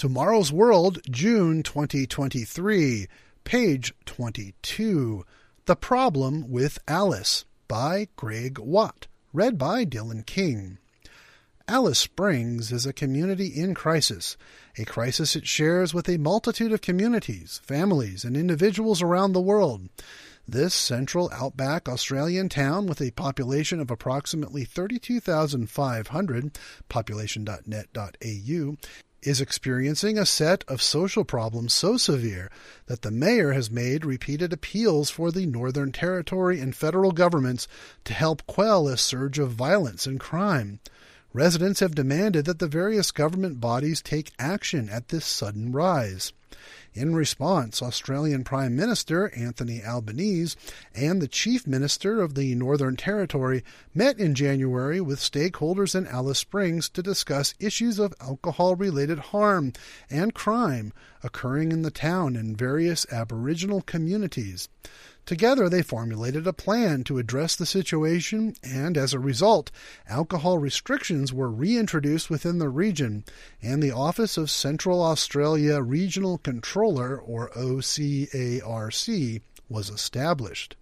Tomorrow's World, June 2023, page 22. The Problem with Alice by Greg Watt, read by Dylan King. Alice Springs is a community in crisis, a crisis it shares with a multitude of communities, families, and individuals around the world. This central outback Australian town with a population of approximately 32,500, population.net.au, is experiencing a set of social problems so severe that the mayor has made repeated appeals for the Northern Territory and federal governments to help quell a surge of violence and crime. Residents have demanded that the various government bodies take action at this sudden rise. In response, Australian Prime Minister Anthony Albanese and the Chief Minister of the Northern Territory met in January with stakeholders in Alice Springs to discuss issues of alcohol related harm and crime occurring in the town and various Aboriginal communities. Together, they formulated a plan to address the situation, and as a result, alcohol restrictions were reintroduced within the region, and the Office of Central Australia Regional Controller, or OCARC, was established.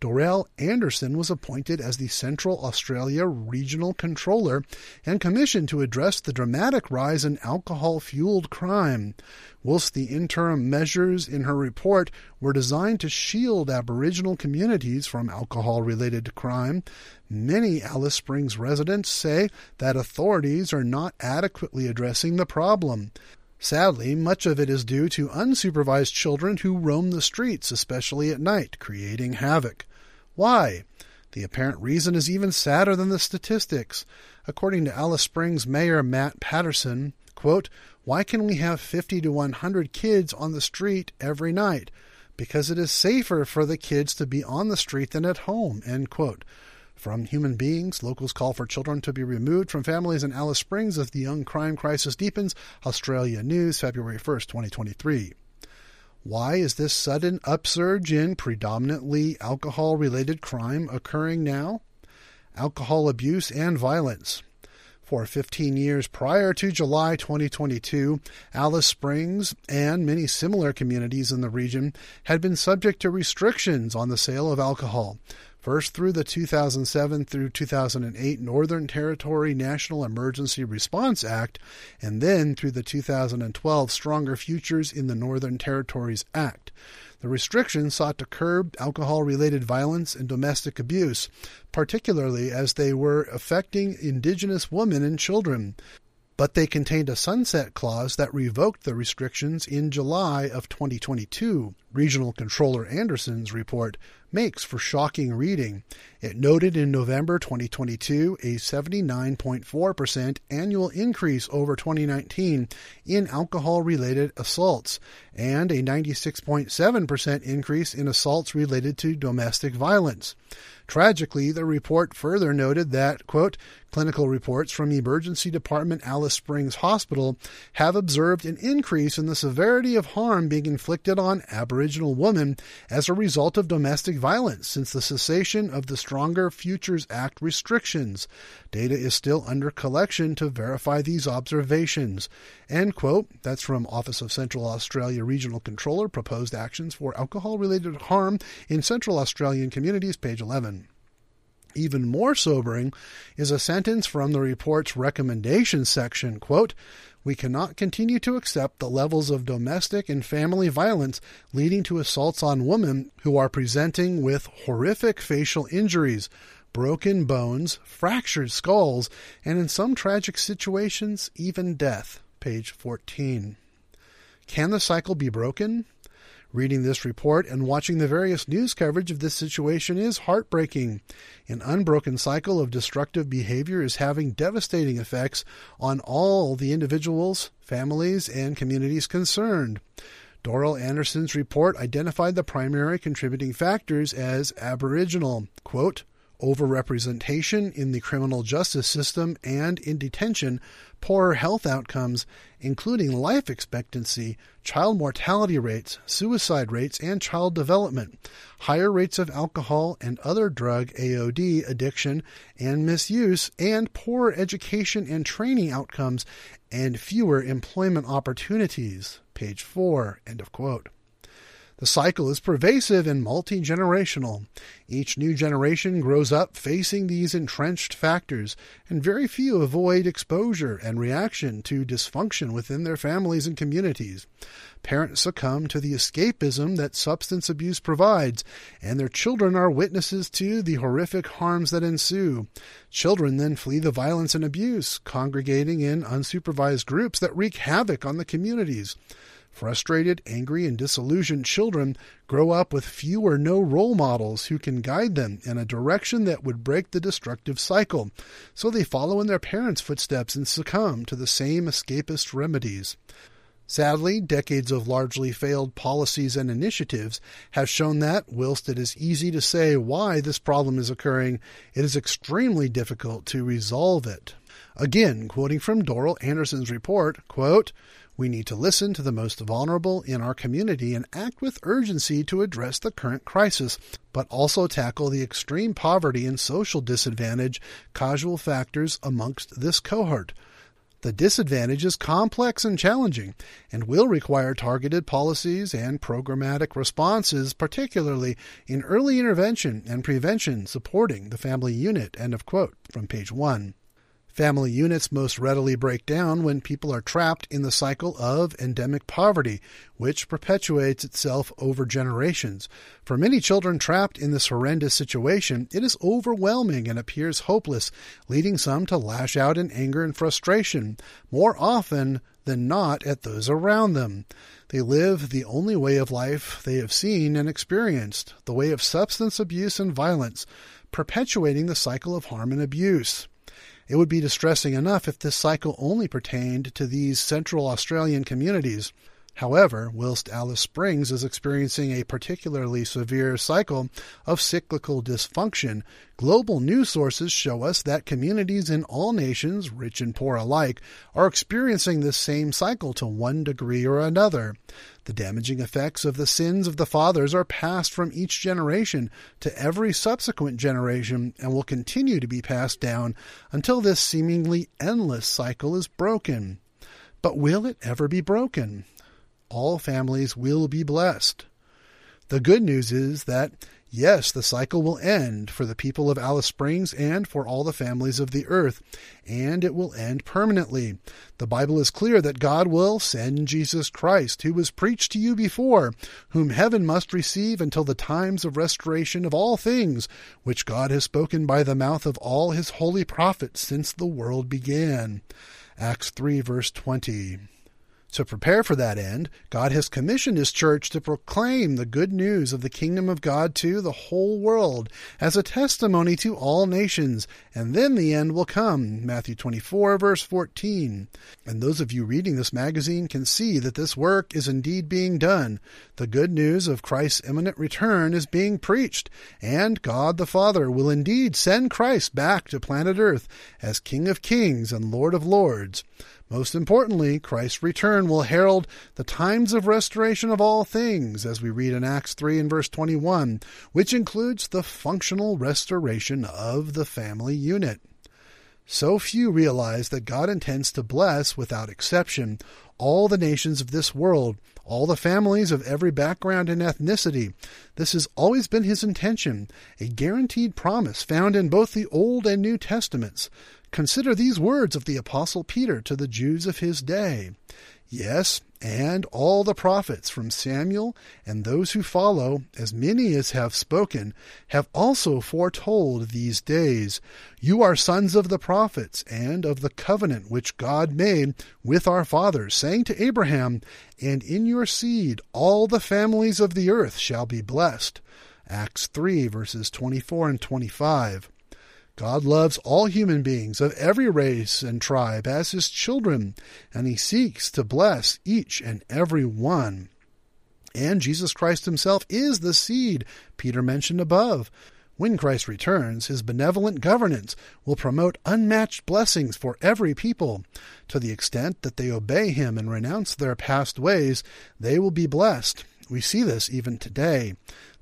Dorrelle Anderson was appointed as the Central Australia Regional Controller and commissioned to address the dramatic rise in alcohol fueled crime. Whilst the interim measures in her report were designed to shield Aboriginal communities from alcohol related crime, many Alice Springs residents say that authorities are not adequately addressing the problem. Sadly, much of it is due to unsupervised children who roam the streets, especially at night, creating havoc. Why? The apparent reason is even sadder than the statistics. According to Alice Springs Mayor Matt Paterson, quote, why can we have 50 to 100 kids on the street every night? Because it is safer for the kids to be on the street than at home, end quote. From human beings, locals call for children to be removed from families in Alice Springs as the young crime crisis deepens. Australia News, February 1st, 2023. Why is this sudden upsurge in predominantly alcohol related crime occurring now? Alcohol abuse and violence. For 15 years prior to July 2022, Alice Springs and many similar communities in the region had been subject to restrictions on the sale of alcohol first through the 2007 through 2008 Northern Territory National Emergency Response Act, and then through the 2012 Stronger Futures in the Northern Territories Act. The restrictions sought to curb alcohol related violence and domestic abuse, particularly as they were affecting Indigenous women and children but they contained a sunset clause that revoked the restrictions in July of 2022. Regional Controller Anderson's report makes for shocking reading. It noted in November 2022 a 79.4% annual increase over 2019 in alcohol related assaults and a 96.7% increase in assaults related to domestic violence. Tragically, the report further noted that, quote, clinical reports from Emergency Department Alice Springs Hospital have observed an increase in the severity of harm being inflicted on Aboriginal women as a result of domestic violence since the cessation of the Stronger Futures Act restrictions. Data is still under collection to verify these observations. End quote. That's from Office of Central Australia Regional Controller, Proposed Actions for Alcohol Related Harm in Central Australian Communities, page 11. Even more sobering is a sentence from the report's recommendations section, quote, we cannot continue to accept the levels of domestic and family violence leading to assaults on women who are presenting with horrific facial injuries, broken bones, fractured skulls, and in some tragic situations, even death. Page 14. Can the cycle be broken? Reading this report and watching the various news coverage of this situation is heartbreaking. An unbroken cycle of destructive behavior is having devastating effects on all the individuals, families, and communities concerned. Dorrelle Anderson's report identified the primary contributing factors as Aboriginal, quote, overrepresentation in the criminal justice system and in detention, poorer health outcomes, including life expectancy, child mortality rates, suicide rates, and child development, higher rates of alcohol and other drug AOD addiction and misuse, and poorer education and training outcomes, and fewer employment opportunities. Page 4. End of quote. The cycle is pervasive and multi generational. Each new generation grows up facing these entrenched factors, and very few avoid exposure and reaction to dysfunction within their families and communities. Parents succumb to the escapism that substance abuse provides, and their children are witnesses to the horrific harms that ensue. Children then flee the violence and abuse, congregating in unsupervised groups that wreak havoc on the communities. Frustrated, angry, and disillusioned children grow up with few or no role models who can guide them in a direction that would break the destructive cycle, so they follow in their parents' footsteps and succumb to the same escapist remedies. Sadly, decades of largely failed policies and initiatives have shown that, whilst it is easy to say why this problem is occurring, it is extremely difficult to resolve it. Again, quoting from Dorrelle Anderson's report, quote, we need to listen to the most vulnerable in our community and act with urgency to address the current crisis, but also tackle the extreme poverty and social disadvantage causal factors amongst this cohort. The disadvantage is complex and challenging and will require targeted policies and programmatic responses, particularly in early intervention and prevention supporting the family unit. End of quote from page 1. Family units most readily break down when people are trapped in the cycle of endemic poverty, which perpetuates itself over generations. For many children trapped in this horrendous situation, it is overwhelming and appears hopeless, leading some to lash out in anger and frustration, more often than not at those around them. They live the only way of life they have seen and experienced, the way of substance abuse and violence, perpetuating the cycle of harm and abuse. It would be distressing enough if this cycle only pertained to these Central Australian communities. However, whilst Alice Springs is experiencing a particularly severe cycle of cyclical dysfunction, global news sources show us that communities in all nations, rich and poor alike, are experiencing this same cycle to one degree or another. The damaging effects of the sins of the fathers are passed from each generation to every subsequent generation and will continue to be passed down until this seemingly endless cycle is broken. But will it ever be broken? All families will be blessed. The good news is that, yes, the cycle will end for the people of Alice Springs and for all the families of the earth, and it will end permanently. The Bible is clear that God will send Jesus Christ, who was preached to you before, whom heaven must receive until the times of restoration of all things, which God has spoken by the mouth of all his holy prophets since the world began. Acts 3 verse 20. To prepare for that end, God has commissioned His church to proclaim the good news of the kingdom of God to the whole world as a testimony to all nations, and then the end will come. Matthew 24, verse 14. And those of you reading this magazine can see that this work is indeed being done. The good news of Christ's imminent return is being preached, and God the Father will indeed send Christ back to planet Earth as King of Kings and Lord of Lords. Most importantly, Christ's return will herald the times of restoration of all things, as we read in Acts 3 and verse 21, which includes the functional restoration of the family unit. So few realize that God intends to bless, without exception, all the nations of this world, all the families of every background and ethnicity. This has always been his intention, a guaranteed promise found in both the Old and New Testaments. Consider these words of the Apostle Peter to the Jews of his day. Yes, and all the prophets from Samuel and those who follow, as many as have spoken, have also foretold these days. You are sons of the prophets and of the covenant which God made with our fathers, saying to Abraham, And in your seed all the families of the earth shall be blessed. Acts 3 verses 24 and 25. God loves all human beings of every race and tribe as his children, and he seeks to bless each and every one. And Jesus Christ himself is the seed Peter mentioned above. When Christ returns, his benevolent governance will promote unmatched blessings for every people. To the extent that they obey him and renounce their past ways, they will be blessed. We see this even today.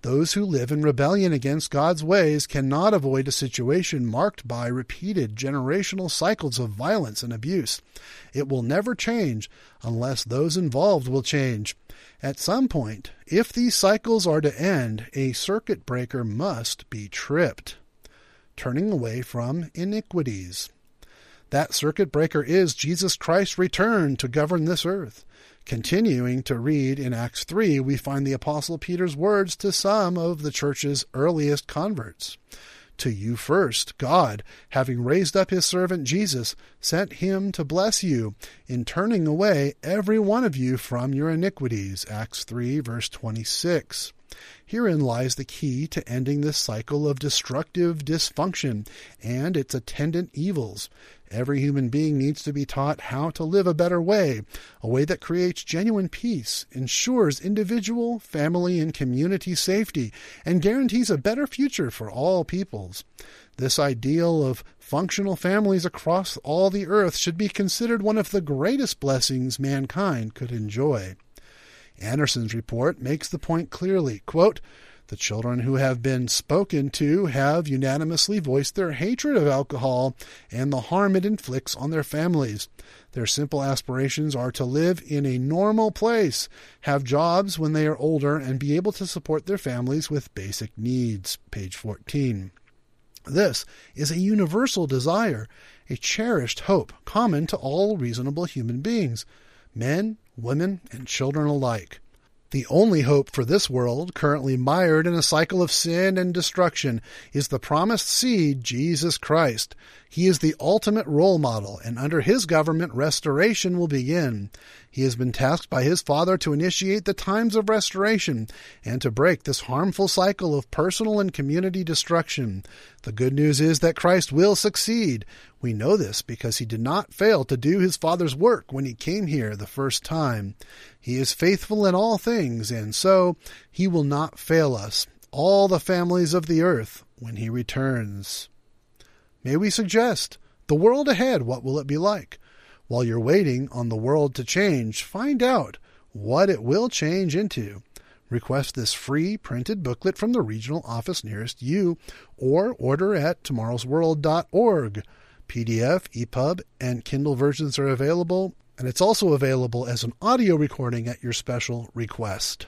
Those who live in rebellion against God's ways cannot avoid a situation marked by repeated generational cycles of violence and abuse. It will never change unless those involved will change. At some point, if these cycles are to end, a circuit breaker must be tripped. Turning away from iniquities. That circuit breaker is Jesus Christ's return to govern this earth. Continuing to read in Acts 3, we find the Apostle Peter's words to some of the church's earliest converts. To you first, God, having raised up his servant Jesus, sent him to bless you, in turning away every one of you from your iniquities. Acts 3, verse 26. Herein lies the key to ending this cycle of destructive dysfunction and its attendant evils. Every human being needs to be taught how to live a better way, a way that creates genuine peace, ensures individual, family, and community safety, and guarantees a better future for all peoples. This ideal of functional families across all the earth should be considered one of the greatest blessings mankind could enjoy. Anderson's report makes the point clearly. Quote, the children who have been spoken to have unanimously voiced their hatred of alcohol and the harm it inflicts on their families. Their simple aspirations are to live in a normal place, have jobs when they are older, and be able to support their families with basic needs. Page 14. This is a universal desire, a cherished hope common to all reasonable human beings, men, women, and children alike. The only hope for this world, currently mired in a cycle of sin and destruction, is the promised seed, Jesus Christ. He is the ultimate role model, and under his government, restoration will begin. He has been tasked by his Father to initiate the times of restoration and to break this harmful cycle of personal and community destruction. The good news is that Christ will succeed. We know this because he did not fail to do his Father's work when he came here the first time. He is faithful in all things, and so he will not fail us, all the families of the earth, when he returns. May we suggest the world ahead, what will it be like? While you're waiting on the world to change, find out what it will change into. Request this free printed booklet from the regional office nearest you or order at tomorrowsworld.org. PDF, EPUB, and Kindle versions are available, and it's also available as an audio recording at your special request.